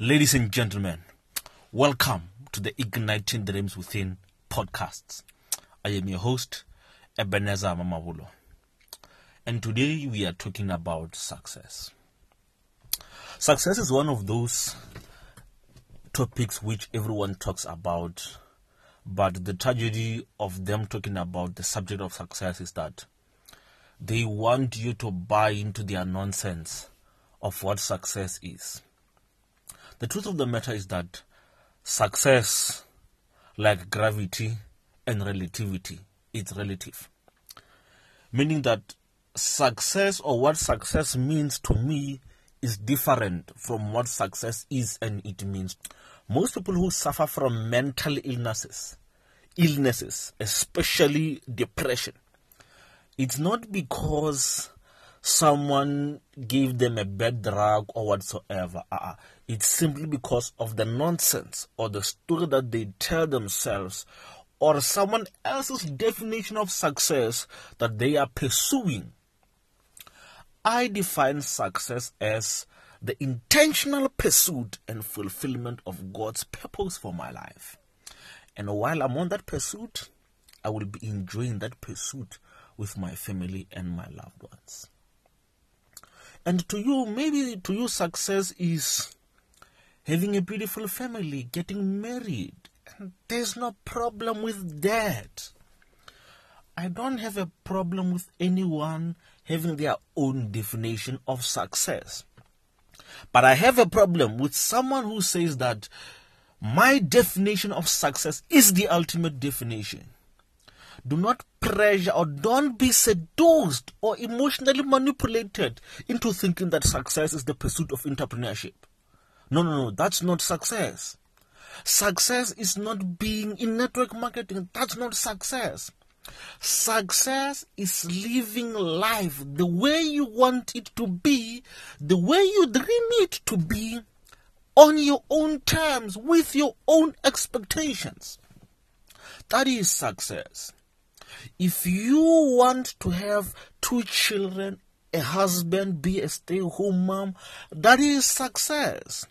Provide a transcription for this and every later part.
Ladies and gentlemen, welcome to the Igniting Dreams Within podcasts. I am your host, Ebenezer Mamavulo. And today we are talking about success. Success is one of those topics which everyone talks about, but the tragedy of them talking about the subject of success is that they want you to buy into their nonsense of what success is. The truth of the matter is that success, like gravity and relativity, is relative. Meaning that success or what success means to me is different from what success is and it means. Most people who suffer from mental illnesses, illnesses, especially depression, it's not because someone gave them a bad drug or whatsoever. Uh-uh. It's simply because of the nonsense or the story that they tell themselves or someone else's definition of success that they are pursuing. I define success as the intentional pursuit and fulfillment of God's purpose for my life. And while I'm on that pursuit, I will be enjoying that pursuit with my family and my loved ones. And to you, maybe to you, success is having a beautiful family, getting married. And there's no problem with that. I don't have a problem with anyone having their own definition of success. But I have a problem with someone who says that my definition of success is the ultimate definition. Do not pressure or don't be seduced or emotionally manipulated into thinking that success is the pursuit of entrepreneurship. No, no, no, that's not success. Success is not being in network marketing. That's not success. Success is living life the way you want it to be, the way you dream it to be, on your own terms, with your own expectations. That is success. If you want to have two children, a husband, be a stay home mom, that is success.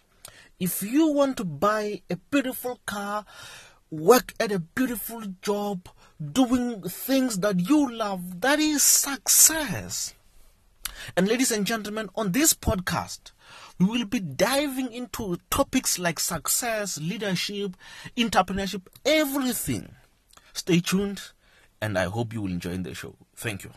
If you want to buy a beautiful car, work at a beautiful job, doing things that you love, that is success. And ladies and gentlemen, on this podcast, we will be diving into topics like success, leadership, entrepreneurship, everything. Stay tuned and I hope you will enjoy the show. Thank you.